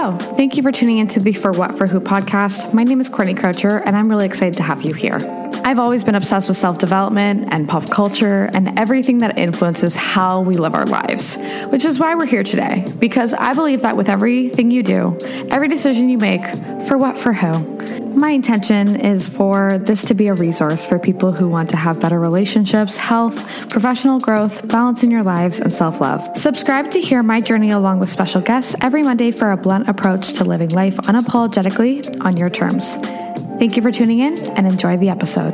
Hello. Thank you for tuning into the For What For Who podcast. My name is Courtney Croucher, and I'm really excited to have you here. I've always been obsessed with self development and pop culture and everything that influences how we live our lives, which is why we're here today. Because I believe that with everything you do, every decision you make, for what, for who, my intention is for this to be a resource for people who want to have better relationships, health, professional growth, balance in your lives, and self love. Subscribe to hear my journey along with special guests every Monday for a blunt approach to living life unapologetically on your terms. Thank you for tuning in and enjoy the episode.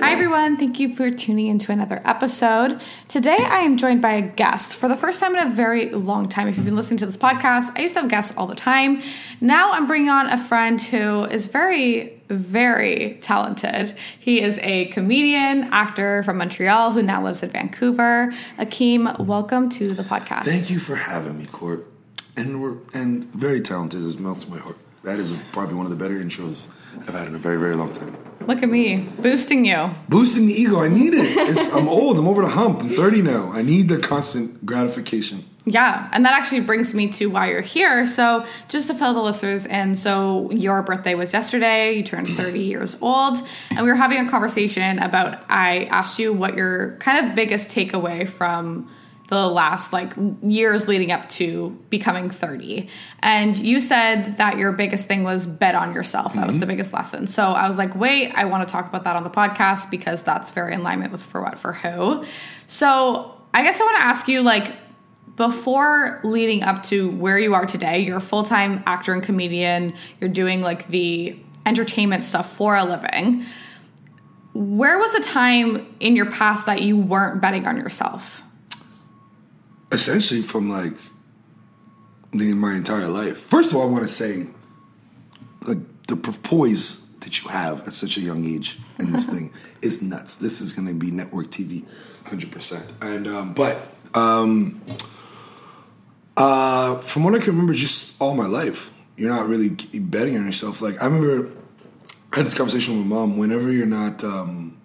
Hi, everyone. Thank you for tuning into another episode. Today, I am joined by a guest for the first time in a very long time. If you've been listening to this podcast, I used to have guests all the time. Now, I'm bringing on a friend who is very, very talented. He is a comedian, actor from Montreal who now lives in Vancouver. Akeem, welcome to the podcast. Thank you for having me, Court. And we're and very talented. It melts my heart. That is probably one of the better intros I've had in a very, very long time. Look at me, boosting you. Boosting the ego. I need it. It's, I'm old. I'm over the hump. I'm 30 now. I need the constant gratification. Yeah, and that actually brings me to why you're here. So, just to fill the listeners in, so your birthday was yesterday, you turned 30 years old, and we were having a conversation about I asked you what your kind of biggest takeaway from the last like years leading up to becoming 30 and you said that your biggest thing was bet on yourself. That mm-hmm. was the biggest lesson. So i was like wait i want to talk about that on the podcast because that's very in alignment with for what for who. So i guess i want to ask you like before leading up to where you are today you're a full-time actor and comedian. You're doing like the entertainment stuff for a living. Where was a time in your past that you weren't betting on yourself essentially from like the, my entire life. First of all, I want to say, like the poise that you have at such a young age in this thing is nuts. This is going to be network TV, hundred percent. And um, but um, uh, from what I can remember, just all my life, you're not really betting on yourself. Like I remember, I had this conversation with my mom. Whenever you're not, um,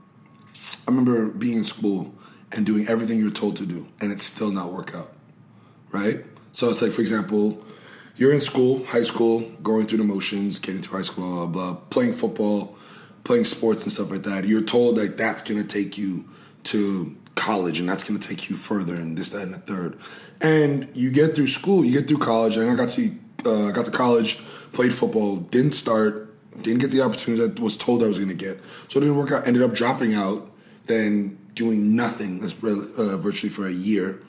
I remember being in school and doing everything you're told to do and it's still not work out right? So it's like for example you're in school high school going through the motions getting through high school blah blah, blah playing football playing sports and stuff like that. You're told that that's going to take you to college and that's going to take you further and this that and the third. And you get through school you get through college and i got to uh, got to college played football didn't start didn't get the opportunity that was told i was going to get. So it didn't work out ended up dropping out then doing nothing uh, virtually for a year,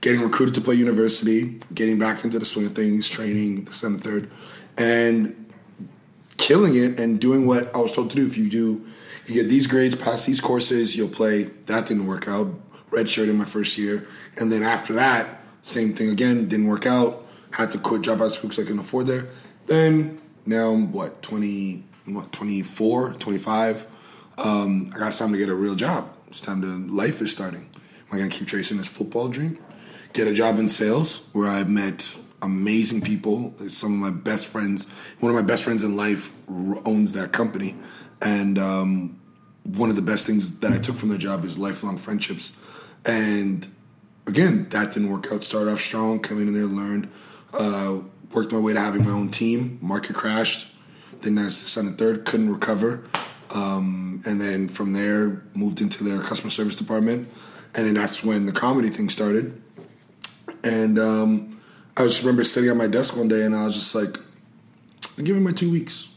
getting recruited to play university, getting back into the swing of things, training, this and the third, and killing it and doing what I was told to do. If you do, if you get these grades, pass these courses, you'll play. That didn't work out. Red shirt in my first year, and then after that, same thing again. Didn't work out. Had to quit, drop out school because I couldn't afford there. Then now I'm what 20, what 24, 25. Um, I got time to get a real job it's time to life is starting. Am I going to keep chasing this football dream? Get a job in sales where I've met amazing people. Some of my best friends, one of my best friends in life owns that company, and um, one of the best things that I took from the job is lifelong friendships. And again, that didn't work out. Started off strong, come in there, learned, uh, worked my way to having my own team. Market crashed. Then that's on the third, couldn't recover. Um, and then from there, moved into their customer service department. And then that's when the comedy thing started. And um, I just remember sitting at my desk one day and I was just like, I'm giving my two weeks.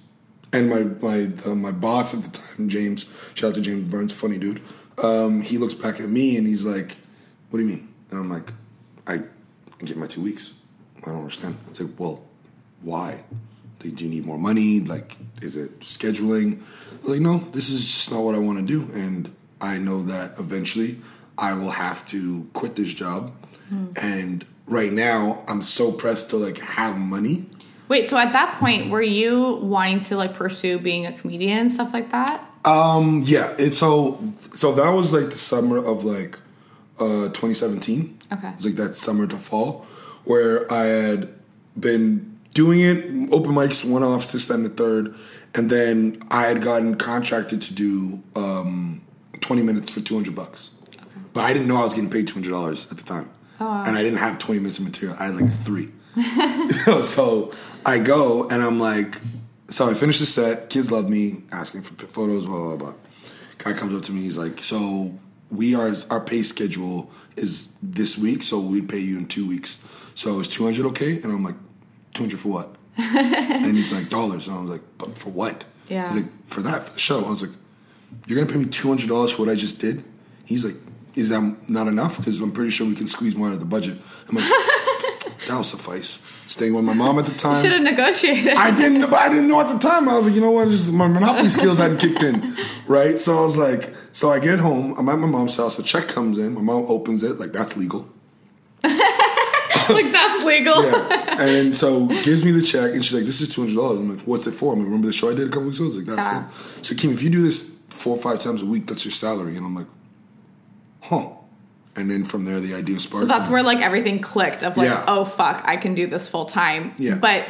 And my my uh, my boss at the time, James, shout out to James Burns, funny dude. Um, he looks back at me and he's like, "What do you mean?" And I'm like, "I give my two weeks. I don't understand." It's like, "Well, why? Do you need more money? Like, is it scheduling? Like, no, this is just not what I want to do. And I know that eventually I will have to quit this job. Mm. And right now, I'm so pressed to like have money. Wait, so at that point, were you wanting to like pursue being a comedian and stuff like that? Um, yeah. And so, so that was like the summer of like uh 2017. Okay. It was like that summer to fall where I had been doing it, open mics, one off, to stand the third, and then I had gotten contracted to do um, 20 minutes for 200 bucks. Okay. But I didn't know I was getting paid $200 at the time. Oh. And I didn't have 20 minutes of material. I had like three. so, I go and I'm like, so I finish the set. Kids love me, asking for photos, blah blah blah. Guy comes up to me. He's like, so we are our pay schedule is this week, so we'd pay you in two weeks. So is two hundred okay? And I'm like, two hundred for what? and he's like dollars, and I was like, but for what? Yeah. He's like, for that for the show. I was like, you're gonna pay me two hundred dollars for what I just did? He's like, is that not enough? Because I'm pretty sure we can squeeze more out of the budget. I'm like, that'll suffice. Staying with my mom at the time. You should have negotiated. I didn't, but I didn't know at the time. I was like, you know what? Just my monopoly skills hadn't kicked in, right? So I was like, so I get home. I'm at my mom's house. A check comes in. My mom opens it. Like that's legal. like that's legal. Yeah. and then so gives me the check, and she's like, "This is two hundred dollars." I'm like, "What's it for?" I'm like, "Remember the show I did a couple weeks ago?" I was like, "That's Yeah. it." She's like, "Kim, if you do this four or five times a week, that's your salary." And I'm like, "Huh." And then from there, the idea sparked. So that's where like everything clicked of like, Yeah. oh fuck, I can do this full time. Yeah. But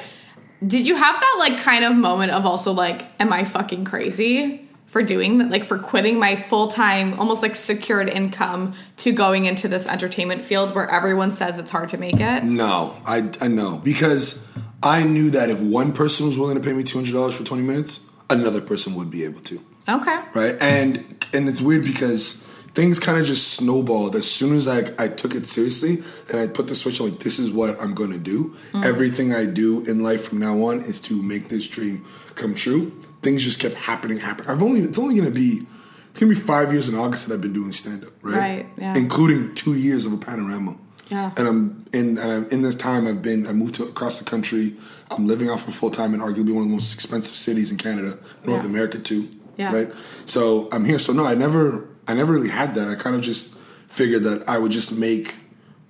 did you have that like kind of moment of also like, am I fucking crazy for doing that? Like for quitting my full time, almost like secured income to going into this entertainment field where everyone says it's hard to make it? No, I I know because I knew that if one person was willing to pay me two hundred dollars for twenty minutes, another person would be able to. Okay. right? And and it's weird because things kind of just snowballed as soon as I I took it seriously and I put the switch on like this is what I'm going to do. Mm. Everything I do in life from now on is to make this dream come true. Things just kept happening, happening. I've only it's only going to be it's going to be five years in August that I've been doing stand up, right? Right, yeah. Including two years of a panorama. Yeah. And I'm in and I'm, in this time I've been I moved to across the country. I'm living off of full time in arguably one of the most expensive cities in Canada, North Yeah. America too. Yeah. Right. So I'm here. So no, I never I never really had that. I kind of just figured that I would just make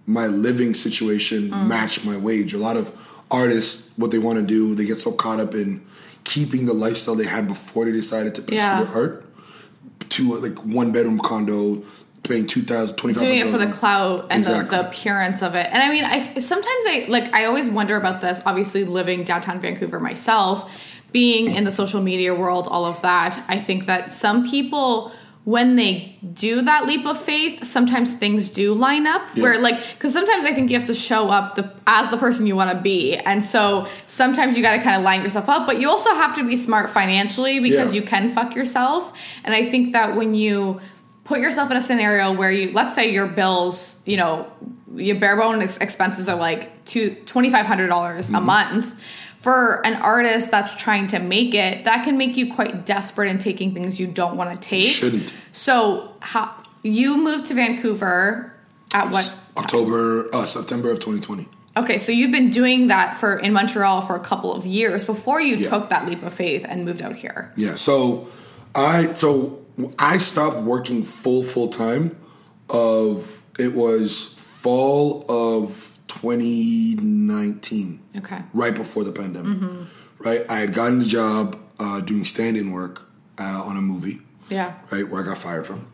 my living situation Mm. match my wage. A lot of artists, what they want to do, they get so caught up in keeping the lifestyle they had before they decided to pursue Yeah. their art to like one bedroom condo, paying two thousand twenty five. doing it for the clout and the, the appearance of it. And I mean, I sometimes I like I always wonder about this. Obviously, living downtown Vancouver myself, being in the social media world, all of that. I think that some people. When they do that leap of faith, sometimes things do line up. Yeah. Where like, because sometimes I think you have to show up the as the person you want to be, and so sometimes you got to kind of line yourself up. But you also have to be smart financially because Yeah. you can fuck yourself. And I think that when you put yourself in a scenario where you let's say your bills you know your bare bone ex- expenses are like two $2500 Mm-hmm. a month for an artist that's trying to make it that can make you quite desperate in taking things you don't want to take Shouldn't. so how you moved to vancouver at what October, uh, September of 2020. okay so you've been doing that for in montreal for a couple of years before you Yeah. took that leap of faith and moved out here Yeah. So I so I stopped working full full time of it was fall of 2019. okay Right before the pandemic. Right? I had gotten a job uh, doing stand-in work uh, on a movie, yeah right, where I got fired from.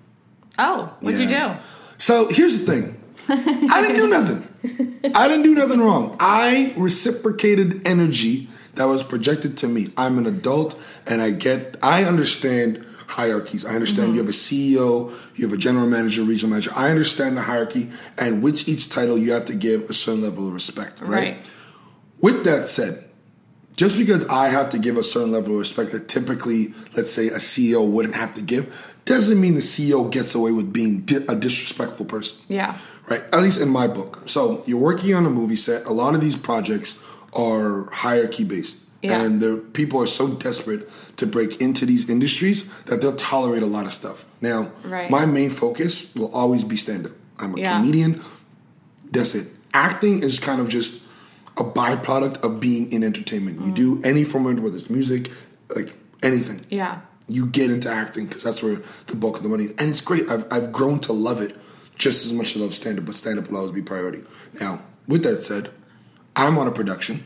oh what'd you do So here's the thing. I didn't do nothing. I didn't do nothing wrong. I reciprocated energy that was projected to me. I'm an adult and I get I understand hierarchies. I understand Mm-hmm. you have a CEO, you have a general manager, regional manager. I understand the hierarchy and which each title you have to give a certain level of respect, right? right With that said, just because I have to give a certain level of respect that typically, let's say, a CEO wouldn't have to give, doesn't mean the CEO gets away with being di- a disrespectful person. yeah Right? At least in my book. So you're working on a movie set. A lot of these projects are hierarchy based. Yeah. And the people are so desperate to break into these industries that they'll tolerate a lot of stuff. Now, Right. my main focus will always be stand up. I'm a Yeah. comedian. That's it. Acting is kind of just a byproduct of being in entertainment. You mm. do any form of whether it's music, like anything. yeah You get into acting because that's where the bulk of the money is. And it's great. I've, I've grown to love it just as much as I love stand up, but stand up will always be priority. Now, with that said, I'm on a production.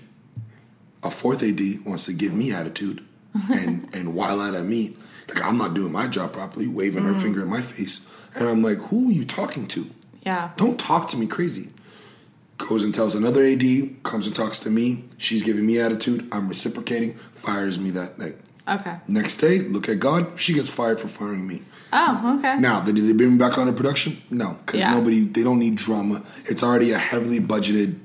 A fourth AD wants to give me attitude and, and while out at me. Like I'm not doing my job properly, waving her mm. finger in my face. And I'm like, who are you talking to? yeah Don't talk to me crazy. Goes and tells another AD, comes and talks to me. She's giving me attitude. I'm reciprocating, fires me that night. okay Next day, look at God, she gets fired for firing me. oh okay Now, did they bring me back on the production? No, because Yeah. nobody, they don't need drama. It's already a heavily budgeted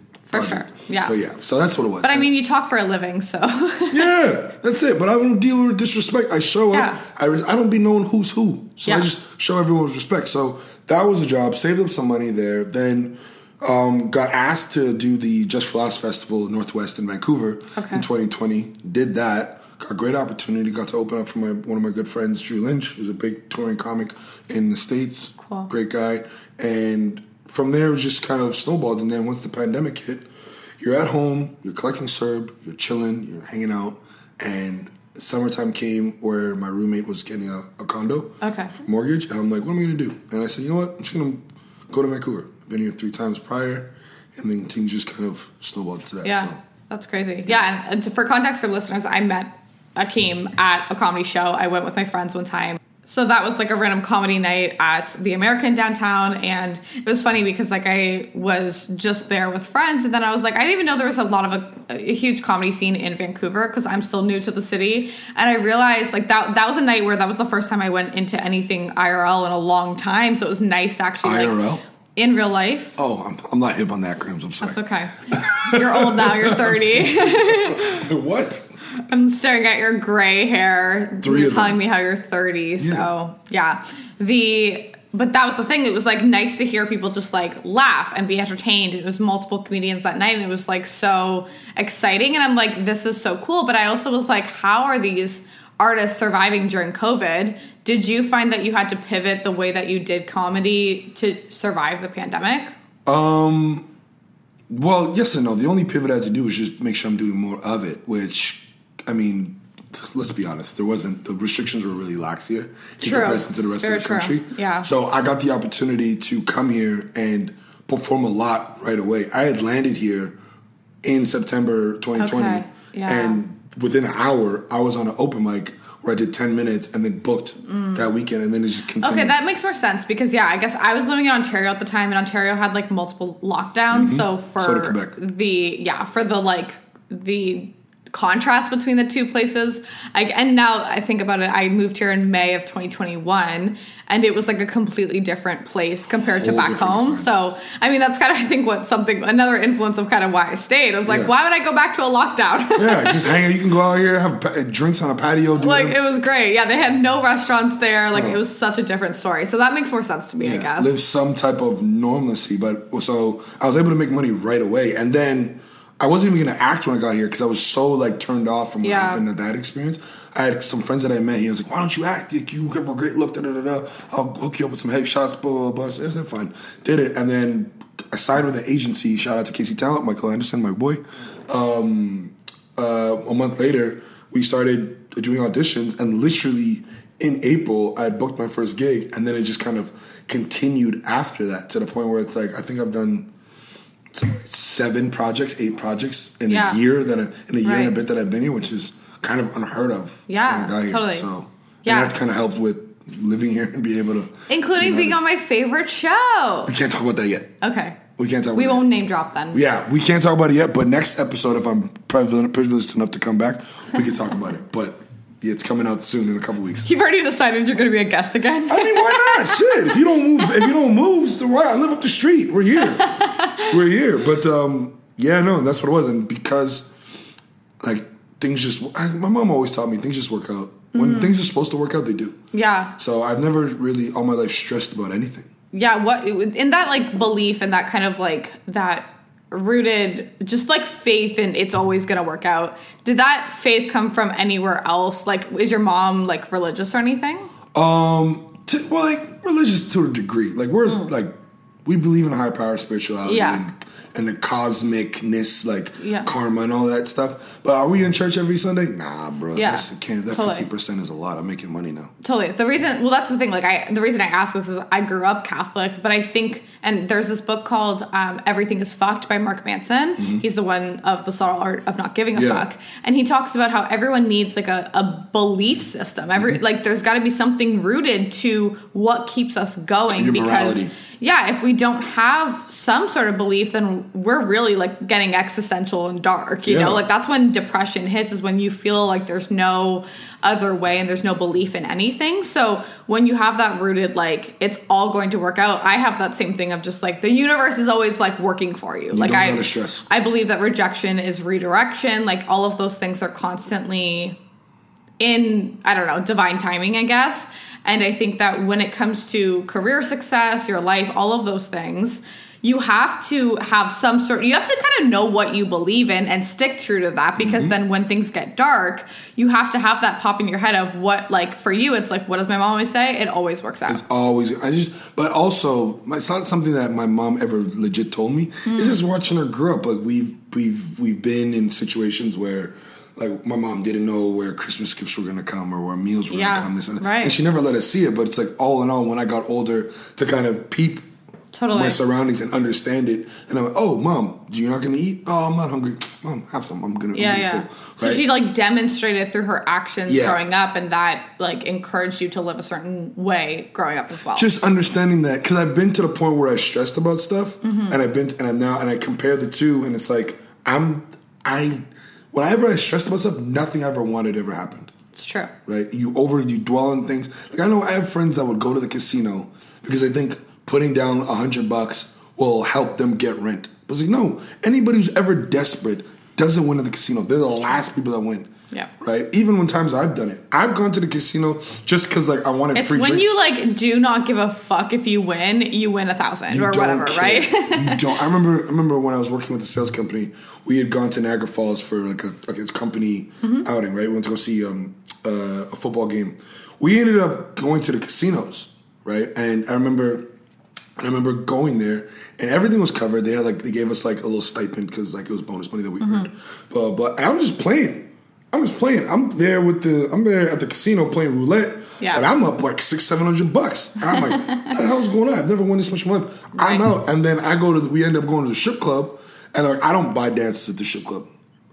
For sure. Yeah. So yeah. So that's what it was. But I mean, you talk for a living, so yeah, that's it. But I don't deal with disrespect. I show Yeah. up. I, res- I don't be knowing who's who. So I just show everyone with respect. So that was a job. Saved up some money there. Then um, got asked to do the Just for Laughs Festival Northwest in Vancouver Okay. in 2020. Did that. Got a great opportunity. Got to open up for my one of my good friends, Drew Lynch, who's a big touring comic in the states. Cool. Great guy. And from there, it was just kind of snowballed. And then once the pandemic hit, you're at home, you're collecting CERB, you're chilling, you're hanging out, and summertime came where my roommate was getting a, a condo Okay. mortgage, and I'm like, what am I gonna do? And I said, you know what, I'm just gonna go to Vancouver. I've been here three times prior, and then things just kind of snowballed to that. Yeah, So. that's crazy. Yeah, and, and to, for context for listeners, I met Akeem at a comedy show. I went with my friends one time. So that was like a random comedy night at the American downtown, and it was funny because like I was just there with friends, and then I was like, I didn't even know there was a lot of a, a huge comedy scene in Vancouver because I'm still new to the city, and I realized like that that was a night where that was the first time I went into anything IRL in a long time, so it was nice to actually like, IRL? in real life. Oh, I'm, I'm not hip on the acronyms. I'm sorry. It's okay. You're old now. You're 30. what? I'm staring at your gray hair. Three you're of them. telling me how you're 30. So yeah, the but that was the thing. It was like nice to hear people just like laugh and be entertained. It was multiple comedians that night, and it was like so exciting. And I'm like, this is so cool. But I also was like, how are these artists surviving during COVID? Did you find that you had to pivot the way that you did comedy to survive the pandemic? Um, well, yes and no. The only pivot I had to do was just make sure I'm doing more of it, which, I mean, let's be honest, there wasn't, the restrictions were really lax here in True. comparison to the rest Very of the true. country. Yeah. So I got the opportunity to come here and perform a lot right away. I had landed here in September 2020, Okay. Yeah. and within an hour, I was on an open mic where I did 10 minutes and then booked that weekend, and then it just continued. Mm. Okay, that makes more sense because yeah, I guess I was living in Ontario at the time, and Ontario had like multiple lockdowns. So for Mm-hmm. So did Quebec. the yeah for the like the contrast between the two places. I, and now I think about it, I moved here in May of 2021, and it was like a completely different place compared to back home. So I mean, that's kind of I think what something another influence of kind of why I stayed. I was like, Yeah. why would I go back to a lockdown? yeah, just hang out. You can go out here, have drinks on a patio. Do like it was great. Yeah, they had no restaurants there. Like it oh. was such a different story. So that makes more sense to me, I guess. live some type of normalcy. But so I was able to make money right away, and then I wasn't even gonna act when I got here because I was so like turned off from what Yeah. happened at that experience. I had some friends that I met. He was like, "Why don't you act? You you have a great look." Da da da da. I'll hook you up with some headshots. Blah blah blah. So said, "Fine." Did it, and then I signed with an agency. Shout out to KC Talent, Michael Anderson, my boy. Um, uh, a month later, we started doing auditions, and literally in April, I booked my first gig, and then it just kind of continued after that to the point where it's like I think I've done seven projects, eight projects in Yeah. a year that I, in a year and a Right. bit that I've been here, which is kind of unheard of. Yeah, got here. totally. So Yeah. and that kind of helped with living here and being able to, Including you know, being on my favorite show. We can't talk about that yet. Okay. We can't talk. We won't name drop then. Yeah, we can't talk about it yet. But next episode, if I'm privileged, enough to come back, we can talk about it. But it's coming out soon in a couple weeks. You've already decided you're going to be a guest again. I mean, why not? Shit, if you don't move, if you don't move, so why? I live up the street. We're here. We're here. But um, yeah, no, that's what it was. And because like things just, I, my mom always taught me things just work out. When things are supposed to work out, they do. yeah. So I've never really all my life stressed about anything. Yeah. What in that like belief and that kind of like that rooted just like faith in it's always going to work out. Did that faith come from anywhere else? Like, is your mom like religious or anything? Um, to, well, like religious to a degree. Like we're like we believe in higher power, spirituality. Yeah. and, and the cosmicness, like Yeah. karma and all that stuff. But are we in church every Sunday? Nah, bro. Yeah, That's, can't, that totally. fifty percent is a lot. I'm making money now. Totally. The reason, well, that's the thing. Like, I the reason I ask this is I grew up Catholic, but I think, and there's this book called um, "Everything Is Fucked" by Mark Manson. He's the one of the subtle art of not giving a Mm-hmm. Yeah. fuck, and he talks about how everyone needs like a, a belief system. Every Mm-hmm. like, there's got to be something rooted to what keeps us going Your because. morality. Yeah, if we don't have some sort of belief, then we're really like getting existential and dark. You Yeah. know, like that's when depression hits, is when you feel like there's no other way and there's no belief in anything. So when you have that rooted, like it's all going to work out. I have that same thing of just like the universe is always like working for you. like don't I. I believe that rejection is redirection. Like all of those things are constantly in I don't know divine timing, I guess. And I think that when it comes to career success, your life, all of those things, you have to have some sort. You have to kind of know what you believe in and stick true to that because Mm-hmm. then when things get dark, you have to have that pop in your head of what like for you. It's like what does my mom always say? It always works out. It's always I just but also it's not something that my mom ever legit told me. It's just watching her grow up. Like we've we've we've been in situations where like my mom didn't know where Christmas gifts were gonna come or where meals were Yeah, gonna come. This and, right. and she never let us see it. But it's like all in all, when I got older, to kind of peep Totally. my surroundings and understand it, and I'm like, oh, mom, you're not gonna eat? Oh, I'm not hungry. Mom, have some. I'm gonna. Yeah, yeah. full. So she like demonstrated through her actions Yeah. growing up, and that like encouraged you to live a certain way growing up as well. just understanding that because I've been to the point where I stressed about stuff, Mm-hmm. and I've been and I now and I compare the two, and it's like I'm I whenever I stressed myself, nothing I ever wanted ever happened. it's true. Right? You over you dwell on things. Like I know I have friends that would go to the casino because they think putting down a hundred bucks will help them get rent. But it's like no, anybody who's ever desperate doesn't win at the casino. They're the last people that win. Yeah. Right. Even when times I've done it, I've gone to the casino just because like I wanted It's free when drinks. you like do not give a fuck if you win, you win a thousand You or whatever, care. right? you don't. I remember. I remember when I was working with the sales company. We had gone to Niagara Falls for like a like a company Mm-hmm. outing. Right, we went to go see um, uh, a football game. We ended up going to the casinos. Right, and I remember. I remember going there, and everything was covered. They had like they gave us like a little stipend because like it was bonus money that we Mm-hmm. earned. But but and I'm just playing. I'm just playing. I'm there with the. I'm there at the casino playing roulette. Yeah. And I'm up like six, seven hundred bucks. And I'm like, what the hell's going on? I've never won this much money. I'm out. And then I go to. The, we end up going to the strip club, and like, I don't buy dances at the strip club.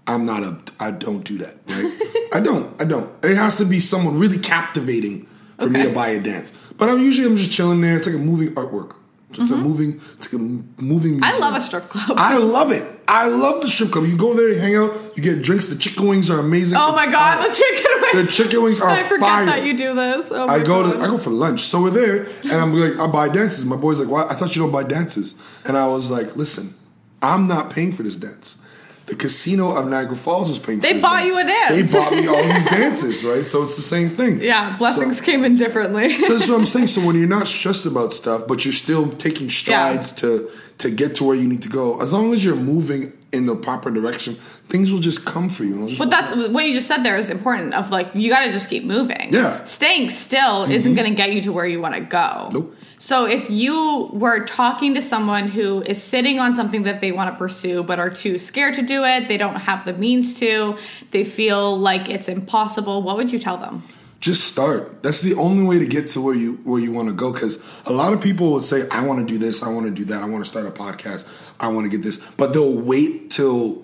I'm not a. I don't do that. Right. I don't. I don't. It has to be someone really captivating for me to buy a dance. But I'm usually I'm just chilling there. It's like a moving artwork. It's a moving. It's like a moving. Mm-hmm. I love a strip club. I love it. I love the strip club. You go there, you hang out, you get drinks. The chicken wings are amazing. oh my god, fire. the chicken wings. The chicken wings are I forget fire. that you do this. Oh I go God. to I go for lunch. So we're there, and I'm like, I buy dances. My boy's like, "Why? I thought you don't buy dances." And I was like, "Listen, I'm not paying for this dance. The casino of Niagara Falls is paying. They bought you a dance. They bought me all these dances, right? So it's the same thing. Yeah, blessings So, came in differently. so that's what I'm saying. So when you're not stressed about stuff, but you're still taking strides to to get to where you need to go, as long as you're moving in the proper direction, things will just come for you. But work out. that's what you just said there is important. Of like, you got to just keep moving. Yeah. Mm-hmm. Staying still isn't going to get you to where you want to go. Nope. So if you were talking to someone who is sitting on something that they want to pursue but are too scared to do it, they don't have the means to, they feel like it's impossible, what would you tell them? just start. That's the only way to get to where you where you want to go. Because a lot of people would say, "I want to do this. I want to do that. I want to start a podcast. I want to get this," but they'll wait till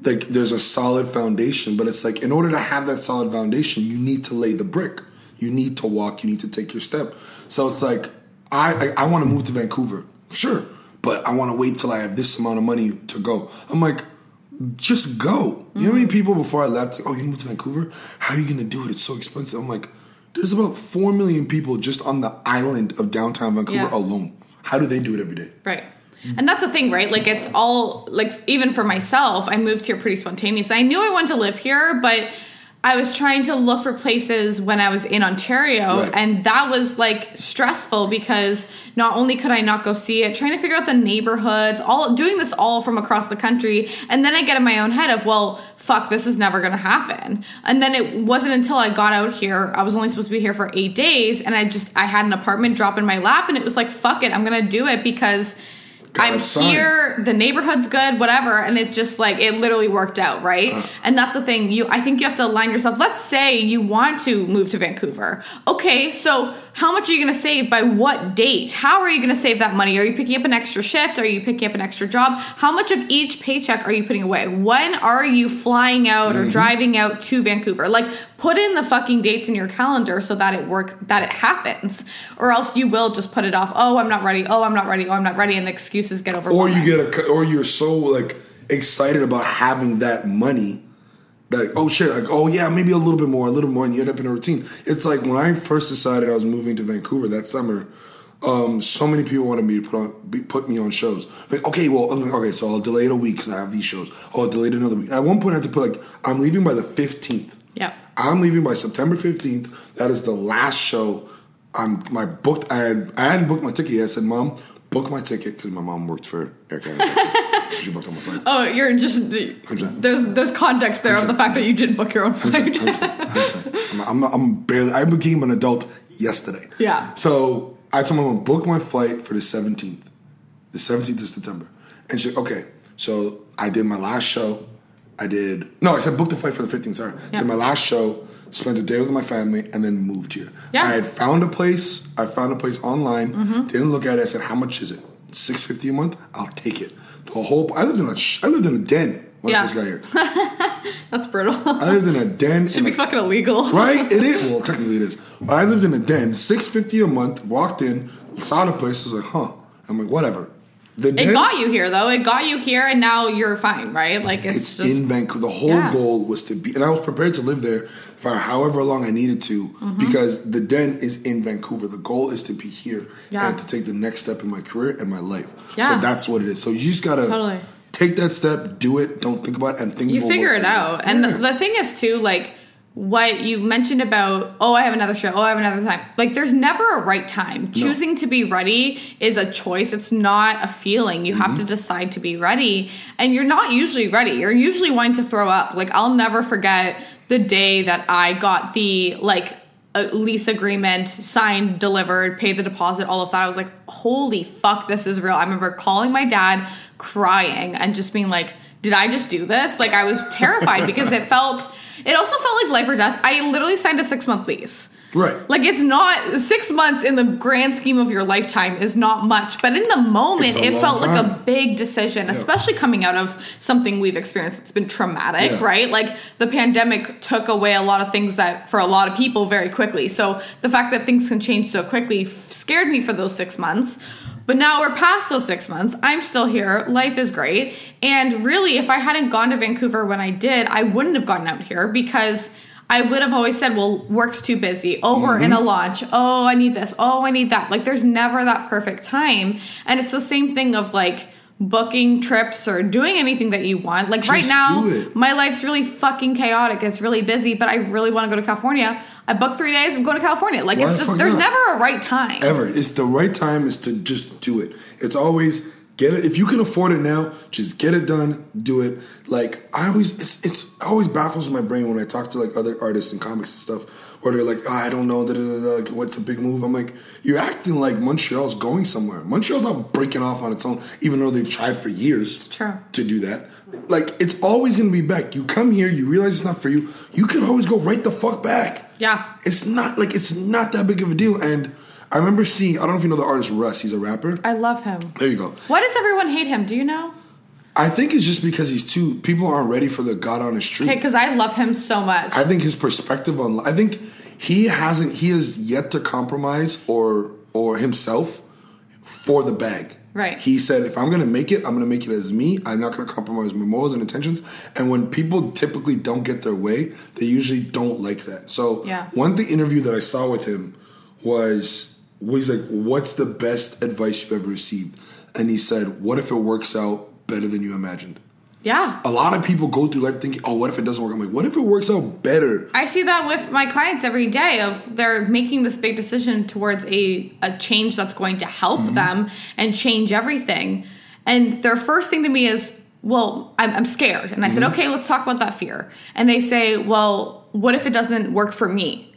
like there's a solid foundation. But it's like in order to have that solid foundation, you need to lay the brick. You need to walk. You need to take your step. So it's like I I, I want to move to Vancouver, sure, but I want to wait till I have this amount of money to go. I'm like just go. You know how many mm-hmm. people before I left, oh, you moved to Vancouver? How are you going to do it? It's so expensive. I'm like, there's about 4 million people just on the island of downtown Vancouver Yeah. alone. How do they do it every day? Right. And that's the thing, right? Like it's all like even for myself, I moved here pretty spontaneous. I knew I wanted to live here, but I was trying to look for places when I was in Ontario, Right. and that was like stressful because not only could I not go see it, trying to figure out the neighborhoods, all doing this all from across the country, and then I get in my own head of, well, fuck, this is never gonna happen. And then it wasn't until I got out here, I was only supposed to be here for eight days, and I just I had an apartment drop in my lap, and it was like, fuck it, I'm gonna do it because I'm sign. here, the neighborhood's good, whatever, and it just like it literally worked out, right? Uh. and that's the thing. You I think you have to align yourself. Let's say you want to move to Vancouver. Okay, so how much are you going to save by what date? How are you going to save that money? Are you picking up an extra shift? Are you picking up an extra job? How much of each paycheck are you putting away? When are you flying out or mm-hmm. driving out to Vancouver? Like put in the fucking dates in your calendar so that it work that it happens. Or else you will just put it off. Oh, I'm not ready. Oh, I'm not ready. Oh, I'm not ready and the excuses get over. or you get a or you're so like excited about having that money that oh shit like oh yeah maybe a little bit more a little more and you end up in a routine it's like when i first decided i was moving to vancouver that summer um, so many people wanted me to put on be, put me on shows like okay well like, okay so i'll delay it a week because i have these shows oh i'll delay it another week at one point i had to put like i'm leaving by the 15th Yeah. I'm leaving by September 15th. That is the last show. I'm my booked. I had I hadn't booked my ticket yet. I said, "Mom, book my ticket," because my mom worked for Air Canada. she booked all my flights. Oh, you're just there's there's context there of the fact that you didn't book your own flight. I'm, I'm, I'm barely. I became an adult yesterday. Yeah. So I told my mom book my flight for the 17th. The 17th of September, and she okay. So I did my last show. I did no. I said book the flight for the 15th. Sorry. Yeah. Did my last show. Spent a day with my family and then moved here. Yeah. I had found a place. I found a place online. Mm-hmm. Didn't look at it. I said, "How much is it? Six fifty a month? I'll take it." The whole. I lived in a. I lived in a den when Yeah. I first got here. That's brutal. I lived in a den. Should be a- fucking illegal. Right? It is. Well, technically it is. But I lived in a den, six fifty a month. Walked in, saw the place. Was like, huh. I'm like, whatever. The It got you here though. It got you here, and now you're fine, right? Like it's, It's just in Vancouver. The whole Yeah. goal was to be, and I was prepared to live there for however long I needed to, Mm-hmm. because the den is in Vancouver. The goal is to be here Yeah. and to take the next step in my career and my life. Yeah. So that's what it is. So you just gotta Totally. take that step, do it, don't think about it, and think. you figure it out. And the, the thing is too, like what you mentioned about, oh, I have another show, oh, I have another time. Like there's never a right time. Choosing to be ready is a choice. It's not a feeling. You Mm-hmm. have to decide to be ready. And you're not usually ready. You're usually wanting to throw up. Like I'll never forget the day that I got the like a lease agreement signed, delivered, paid the deposit, all of that. I was like, holy fuck, this is real. I remember calling my dad, crying, and just being like, did I just do this? Like, I was terrified because it felt, it also felt like life or death. I literally signed a six month lease. Right. Like, it's not, six months in the grand scheme of your lifetime is not much, but in the moment, it felt like a big decision, especially coming out of something we've experienced that's been traumatic, Yeah. right? Like the pandemic took away a lot of things that for a lot of people very quickly. So the fact that things can change so quickly scared me for those six months. But now we're past those six months. I'm still here. Life is great. And really, if I hadn't gone to Vancouver when I did, I wouldn't have gotten out here because I would have always said, well, work's too busy. Oh, we're in a launch. Oh, I need this. Oh, I need that. Like, there's never that perfect time. And it's the same thing of like booking trips or doing anything that you want. Like, right now, my life's really fucking chaotic. It's really busy, but I really want to go to California. I booked three days. I'm going to California. Like, Why it's just, there's not? never a right time. ever. It's the right time is to just do it. It's always get it if you can afford it now. Just get it done. Do it. Like I always, it's it's always baffles my brain when I talk to like other artists and comics and stuff, where they're like, oh, I don't know, da, what's a big move? I'm like, you're acting like Montreal's going somewhere. Montreal's not breaking off on its own, even though they've tried for years to do that. Like it's always gonna be back. You come here, you realize it's not for you. You can always go right the fuck back. Yeah. It's not like it's not that big of a deal. And I remember seeing. I don't know if you know the artist Russ. He's a rapper. I love him. There you go. Why does everyone hate him? Do you know? I think it's just because he's too. People aren't ready for the God honest truth. Okay, because I love him so much. I think his perspective on. I think he hasn't. He has yet to compromise or or himself for the bag. Right. He said, if I'm gonna make it, I'm gonna make it as me. I'm not gonna compromise my morals and intentions. And when people typically don't get their way, they usually don't like that. So Yeah. one thing interview that I saw with him was he's like, "What's the best advice you've ever received?" And he said, "What if it works out better than you imagined?" yeah. A lot of people go through life thinking, "Oh, what if it doesn't work?" I'm like, "What if it works out better?" I see that with my clients every day of they're making this big decision towards a, a change that's going to help Mm-hmm. them and change everything. And their first thing to me is, well, I'm, I'm scared. And I said, Mm-hmm. okay, let's talk about that fear. And they say, well, what if it doesn't work for me?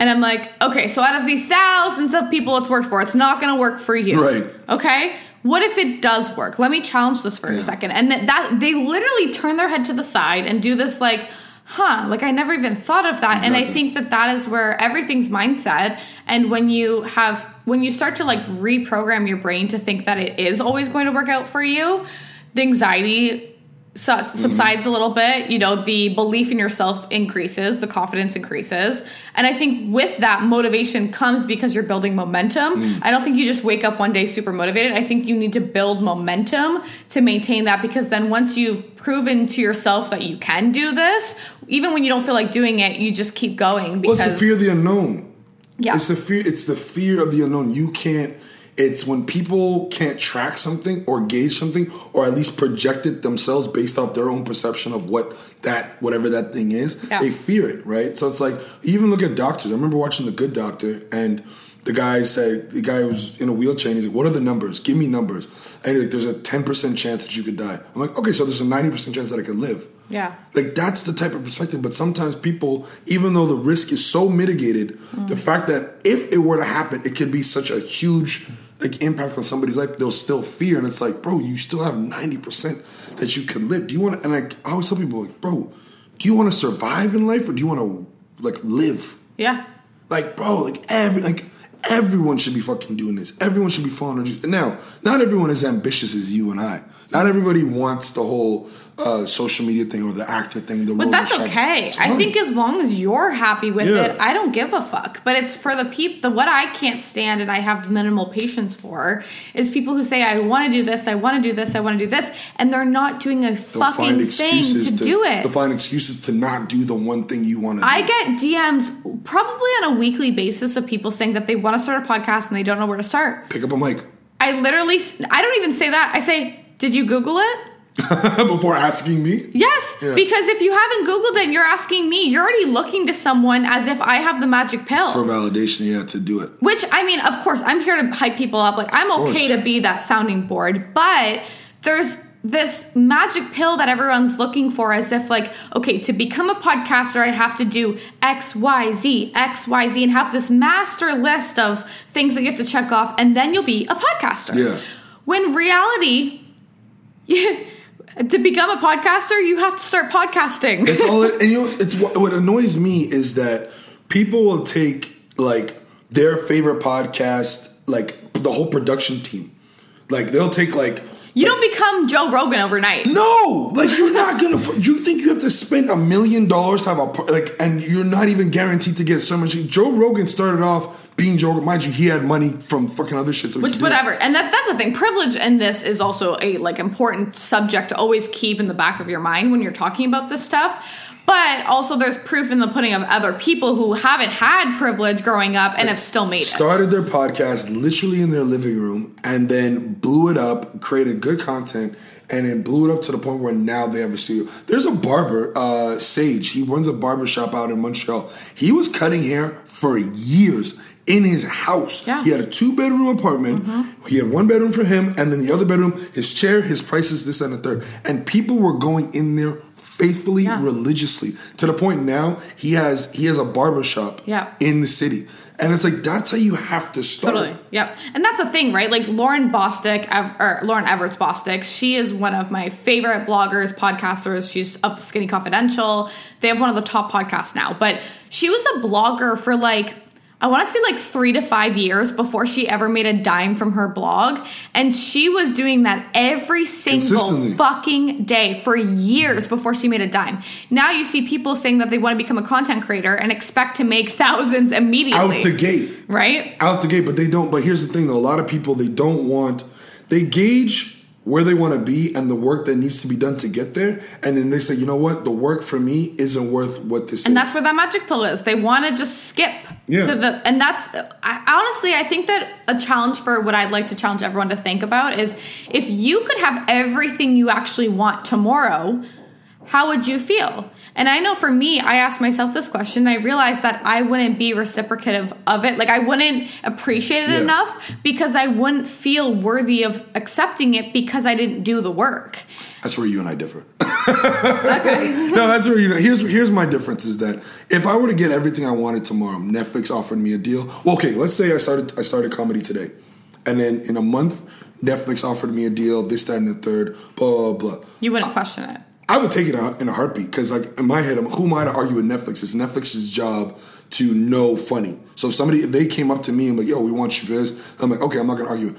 And I'm like, okay, so out of the thousands of people it's worked for, it's not going to work for you. Right. Okay. What if it does work? Let me challenge this for Yeah. a second. And that, that they literally turn their head to the side and do this like huh, like I never even thought of that. And I think that that is where everything's mindset. And when you have, when you start to like reprogram your brain to think that it is always going to work out for you, the anxiety su- Mm-hmm. subsides a little bit. You know, the belief in yourself increases, the confidence increases. And I think with that, motivation comes because you're building momentum. Mm. I don't think you just wake up one day super motivated. I think you need to build momentum to maintain that because then once you've proven to yourself that you can do this, even when you don't feel like doing it, you just keep going Well, it's the fear of the unknown. yeah. It's the fear. It's the fear of the unknown. You can't. It's when people can't track something or gauge something, or at least project it themselves based off their own perception of what that whatever that thing is. Yeah. They fear it, right? So it's like even look at doctors. I remember watching The Good Doctor, and the guy said the guy was in a wheelchair. and He's like, "What are the numbers? Give me numbers." And he's like, "There's a ten percent chance that you could die." I'm like, "Okay, so there's a ninety percent chance that I could live." Yeah. Like that's the type of perspective. But sometimes people, even though the risk is so mitigated, the fact that if it were to happen, it could be such a huge like impact on somebody's life, they'll still fear. And it's like, bro, you still have ninety percent that you can live. Do you want to? And like, I always tell people, like, bro, do you want to survive in life or do you want to like live? yeah. Like, bro, like every like everyone should be fucking doing this. Everyone should be following. Now, not everyone is ambitious as you and I. Not everybody wants the whole uh, social media thing or the actor thing. The But that's okay. I think as long as you're happy with Yeah. it, I don't give a fuck. But it's for the people, the what I can't stand and I have minimal patience for is people who say, I want to do this, I want to do this, I want to do this, and they're not doing a They'll fucking thing to, do it. They'll find excuses to not do the one thing you want to do. I get DMs probably on a weekly basis of people saying that they want to start a podcast and they don't know where to start. Pick up a mic I literally, I don't even say that. I say, Did you Google it? before asking me. Yes, Yeah. because if you haven't Googled it and you're asking me, you're already looking to someone as if I have the magic pill. For validation, yeah, to do it. Which I mean, of course, I'm here to hype people up. Like I'm okay to be that sounding board, but there's this magic pill that everyone's looking for as if like okay to become a podcaster i have to do xyz xyz and have this master list of things that you have to check off and then you'll be a podcaster Yeah. when reality to become a podcaster you have to start podcasting. It's all, and you know, it's what, what annoys me is that people will take like their favorite podcast, like the whole production team, like they'll take like you don't become joe rogan overnight No, like you're not gonna. You think you have to spend a million dollars to have a like, and you're not even guaranteed to get so much. Joe Rogan started off being Joe. Rogan. Mind you, he had money from fucking other shit. So Which could do it. whatever, and that that's the thing. Privilege in this is also a like important subject to always keep in the back of your mind when you're talking about this stuff. But also, there's proof in the pudding of other people who haven't had privilege growing up and have still made it. Started their podcast literally in their living room, and then blew it up, created good content, and then blew it up to the point where now they have a studio. There's a barber, uh, Sage. He runs a barber shop out in Montreal. He was cutting hair for years in his house. Yeah. He had a two bedroom apartment. He had one bedroom for him, and then the other bedroom, his chair, his prices, this and the third. And people were going in there faithfully, Yeah. religiously, to the point now he has he has a barber shop Yeah. in the city. And it's like that's how you have to start. Totally. Yep. And that's the thing, right? Like Lauryn Bosstick, or Lauryn Evarts Bosstick, she is one of my favorite bloggers, podcasters. She's of the Skinny Confidential. They have one of the top podcasts now. But she was a blogger for like, I want to say like three to five years before she ever made a dime from her blog. And she was doing that every single fucking day for years before she made a dime. Now you see people saying that they want to become a content creator and expect to make thousands immediately. Out the gate. Right? Out the gate, but they don't but here's the thing though, a lot of people they don't want they gauge where they want to be and the work that needs to be done to get there, and then they say, you know what, the work for me isn't worth what this And is. that's where that magic pill is. They want to just skip Yeah. to the, and that's I, honestly, I think that a challenge for what I'd like to challenge everyone to think about is if you could have everything you actually want tomorrow, how would you feel? And I know for me, I asked myself this question. I realized that I wouldn't be reciprocative of it. Like I wouldn't appreciate it Yeah. enough because I wouldn't feel worthy of accepting it because I didn't do the work. That's where you and I differ. Okay. no, that's where you know. Here's here's my difference is that if I were to get everything I wanted tomorrow, Netflix offered me a deal. Well, okay, let's say I started I started comedy today, and then in a month, Netflix offered me a deal. This, that, and the third. Blah blah blah. you wouldn't question it. I would take it in a heartbeat because, like in my head, who am I to argue with Netflix? It's Netflix's job to know funny. So if somebody, if they came up to me and like, "Yo, we want you for this," I'm like, "Okay, I'm not gonna argue."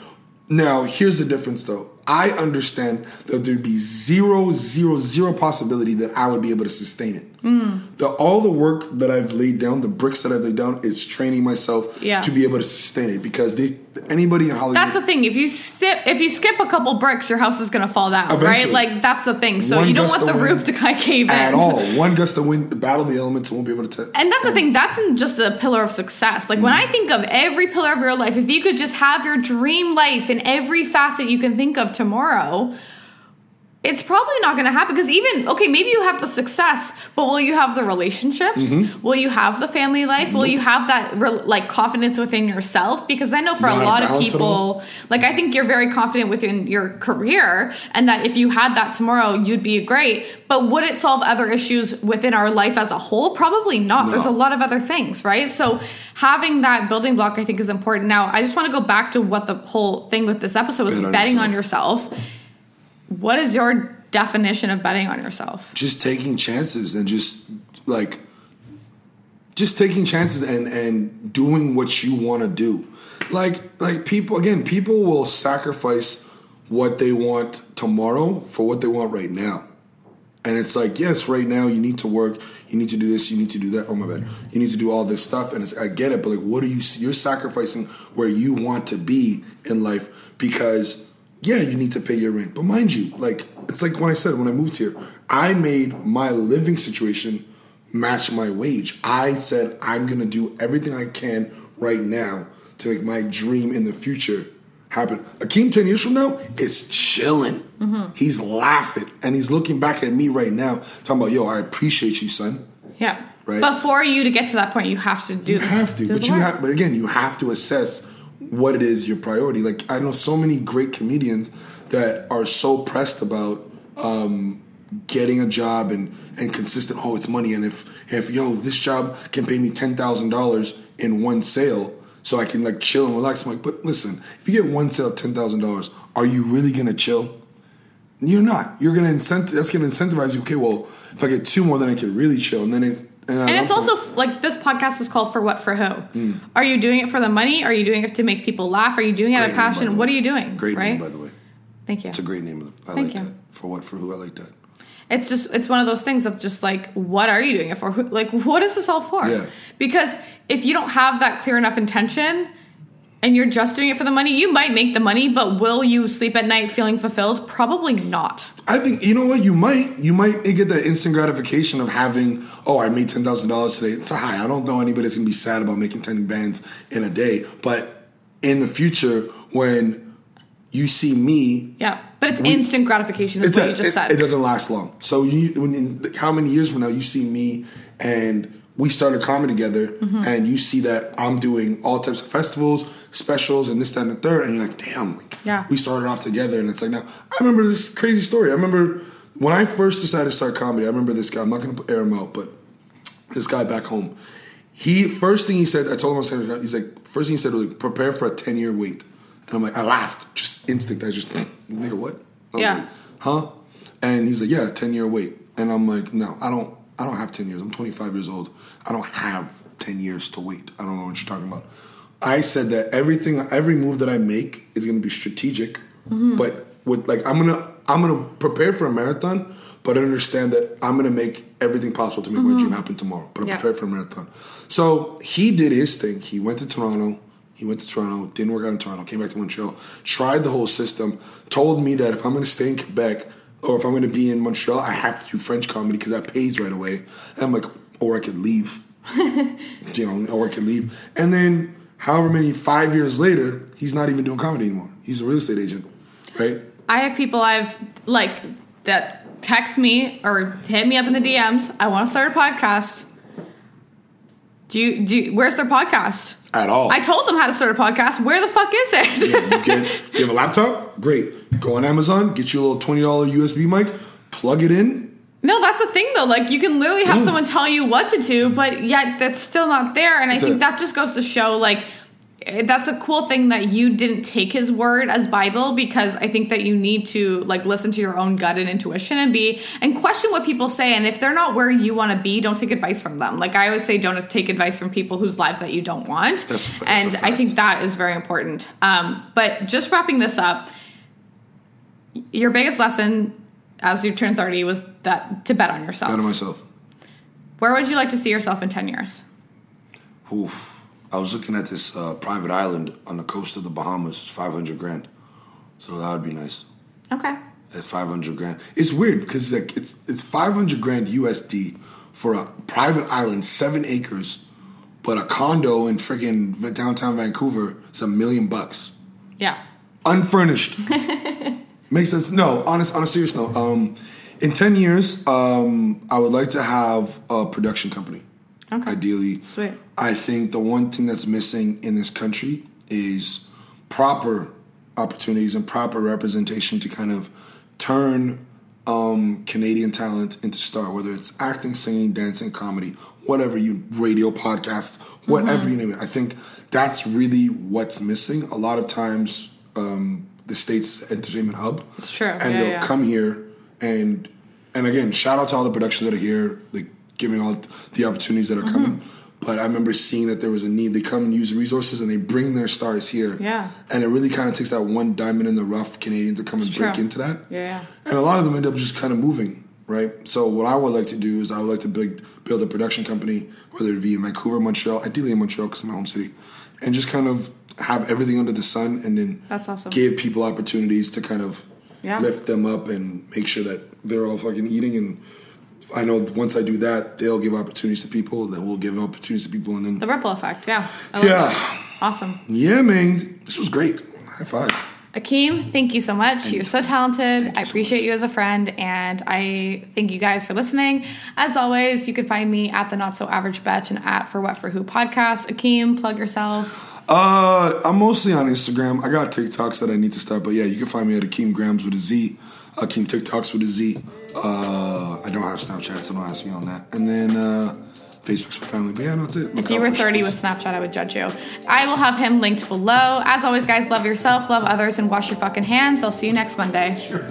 Now, here's the difference, though. I understand that there'd be zero, zero, zero possibility that I would be able to sustain it. Mm. The, all the work that I've laid down, the bricks that I've laid down, is training myself yeah. to be able to sustain it. Because they, anybody in Hollywood, that's the thing. If you skip, if you skip a couple bricks, your house is going to fall down, right? Like that's the thing. So you don't want the roof to kind of cave in at in. all. One gust of wind, battle the elements, won't be able to. T- and that's the thing. That's just a pillar of success. Like mm. when I think of every pillar of your life, if you could just have your dream life in every facet you can think of tomorrow it's probably not going to happen because even okay maybe you have the success but will you have the relationships? Mm-hmm. will you have the family life? Will you have that re- like confidence within yourself? Because i know for not a lot of people like i think you're very confident within your career and that if you had that tomorrow you'd be great. But would it solve other issues within our life as a whole? Probably not. No. there's a lot of other things right? So having that building block i think is important. Now i just want to go back to what the whole thing with this episode was Bet betting on yourself. on yourself what is your definition of betting on yourself? Just taking chances and just like just taking chances and and doing what you want to do. Like like people again, people will sacrifice what they want tomorrow for what they want right now. And it's like, yes, right now you need to work, you need to do this, you need to do that. Oh my bad, you need to do all this stuff, and it's, I get it, but like, what are you? You're sacrificing where you want to be in life because yeah, you need to pay your rent. But mind you, like it's like when I said when I moved here, I made my living situation match my wage. I said I'm gonna do everything I can right now to make my dream in the future happen. Akeem ten years from now is chilling. Mm-hmm. He's laughing and he's looking back at me right now, talking about, "Yo, I appreciate you, son." Yeah. Right. But for you to get to that point, you have to do. You have to, but you have. But again, you have to assess what it is your priority. Like I know so many great comedians that are so pressed about um, getting a job and and consistent. Oh, it's money, and if if yo this job can pay me ten thousand dollars in one sale, so I can like chill and relax. I'm like, but listen, if you get one sale ten thousand dollars, are you really gonna chill? You're not. You're gonna incent. That's gonna incentivize you. Okay, well, if I get two more, then I can really chill, and then it's and, it's also like this podcast is called For What For Who. Mm. Are you doing it for the money? Are you doing it to make people laugh? Are you doing it out of passion? What are you doing? Great right? name, by the way. Thank you. It's a great name. I Thank like you. that. For What For Who? I like that. It's just it's one of those things of just like what are you doing it for? Like what is this all for? Yeah. Because if you don't have that clear enough intention, and you're just doing it for the money, you might make the money, but will you sleep at night feeling fulfilled? Probably not. I think you know what you might you might get that instant gratification of having oh I made ten thousand dollars today. It's a high. I don't know anybody that's gonna be sad about making ten bands in a day, but in the future when you see me, yeah, but it's we, instant gratification. Is what a, you just it, said. It doesn't last long. So you when in, how many years from now you see me and we started comedy together mm-hmm. and you see that I'm doing all types of festivals, specials, and this, that, and the third, and you're like, damn, like, yeah. we started off together. And it's like, now, I remember this crazy story. I remember when I first decided to start comedy, I remember this guy, I'm not going to air him out, but this guy back home, he, first thing he said, I told him, I was saying, he's like, first thing he said was, like, prepare for a 10 year wait. And I'm like, I laughed, just instinct. I just, nigga, what? yeah. Like, huh? And he's like, yeah, 10 year wait. And I'm like, no, I don't, I don't have 10 years. I'm 25 years old. I don't have 10 years to wait. I don't know what you're talking about. I said that everything, every move that I make is going to be strategic, mm-hmm. but with like I'm gonna I'm gonna prepare for a marathon, but I understand that I'm gonna make everything possible to make mm-hmm. my dream happen tomorrow. But I'm yeah. prepared for a marathon. So he did his thing. He went to Toronto. He went to Toronto. Didn't work out in Toronto. Came back to Montreal. Tried the whole system. Told me that if I'm gonna stay in Quebec or if I'm going to be in Montreal, I have to do French comedy because that pays right away. And I'm like, or I could leave, you know, or I could leave. And then, however many five years later, he's not even doing comedy anymore. He's a real estate agent, right? I have people I've like that text me or hit me up in the DMs. I want to start a podcast. Do you do? You, where's their podcast? At all. I told them how to start a podcast. Where the fuck is it? yeah, you, get, you have a laptop? Great. Go on Amazon, get you a little twenty dollar USB mic, plug it in. No, that's the thing though. Like you can literally have someone tell you what to do, but yet that's still not there. And I think that just goes to show like that's a cool thing that you didn't take his word as Bible because I think that you need to like listen to your own gut and intuition and be and question what people say. And if they're not where you want to be, don't take advice from them. Like I always say, don't take advice from people whose lives that you don't want. That's- that's and i think that is very important. Um, but just wrapping this up, your biggest lesson as you turn 30 was that to bet on yourself. Better myself. Where would you like to see yourself in 10 years? Oof. I was looking at this uh, private island on the coast of the Bahamas. It's 500 grand. So that would be nice. Okay. That's 500 grand. It's weird because like it's it's 500 grand USD for a private island, seven acres, but a condo in friggin' downtown Vancouver is a million bucks. Yeah. Unfurnished. Makes sense. No, honest, on a serious note, um, in 10 years, um, I would like to have a production company. Okay. Ideally. Sweet. I think the one thing that's missing in this country is proper opportunities and proper representation to kind of turn um, Canadian talent into star, whether it's acting, singing, dancing, comedy, whatever you radio, podcasts, whatever you name it. I think that's really what's missing. A lot of times, um, the state's entertainment hub. It's true. and Yeah, they'll yeah. come here and and again, shout out to all the productions that are here, like giving all the opportunities that are coming. Mm-hmm. But I remember seeing that there was a need. They come and use resources and they bring their stars here. Yeah. And it really kind of takes that one diamond in the rough Canadian to come and It's break into that. Yeah, yeah. And a lot of them end up just kind of moving, right? So what I would like to do is I would like to build, build a production company, whether it be in Vancouver, Montreal, ideally in Montreal because it's my home city, and just kind of have everything under the sun and then That's awesome. give people opportunities to kind of Yeah. lift them up and make sure that they're all fucking eating and I know once I do that, they'll give opportunities to people, and then we'll give opportunities to people, and then The ripple effect. Yeah. Yeah, that. Awesome. yeah, man, this was great. High five. Akeem, thank you so much. You're so talented. Thank I you so appreciate you as a friend, and I thank you guys for listening. As always, you can find me at the Not So Average Betch and at For What For Who podcast. Akeem, plug yourself. Uh, I'm mostly on Instagram. I got TikToks that I need to start, but yeah, you can find me at Akeem Grams with a Z. Akeem TikToks with a Z. Uh, I don't have Snapchat, so don't ask me on that. And then uh, Facebook's for family. But yeah, that's it. If you were 30 with Snapchat, I would judge you. I will have him linked below. As always, guys, love yourself, love others, and wash your fucking hands. I'll see you next Monday. Sure.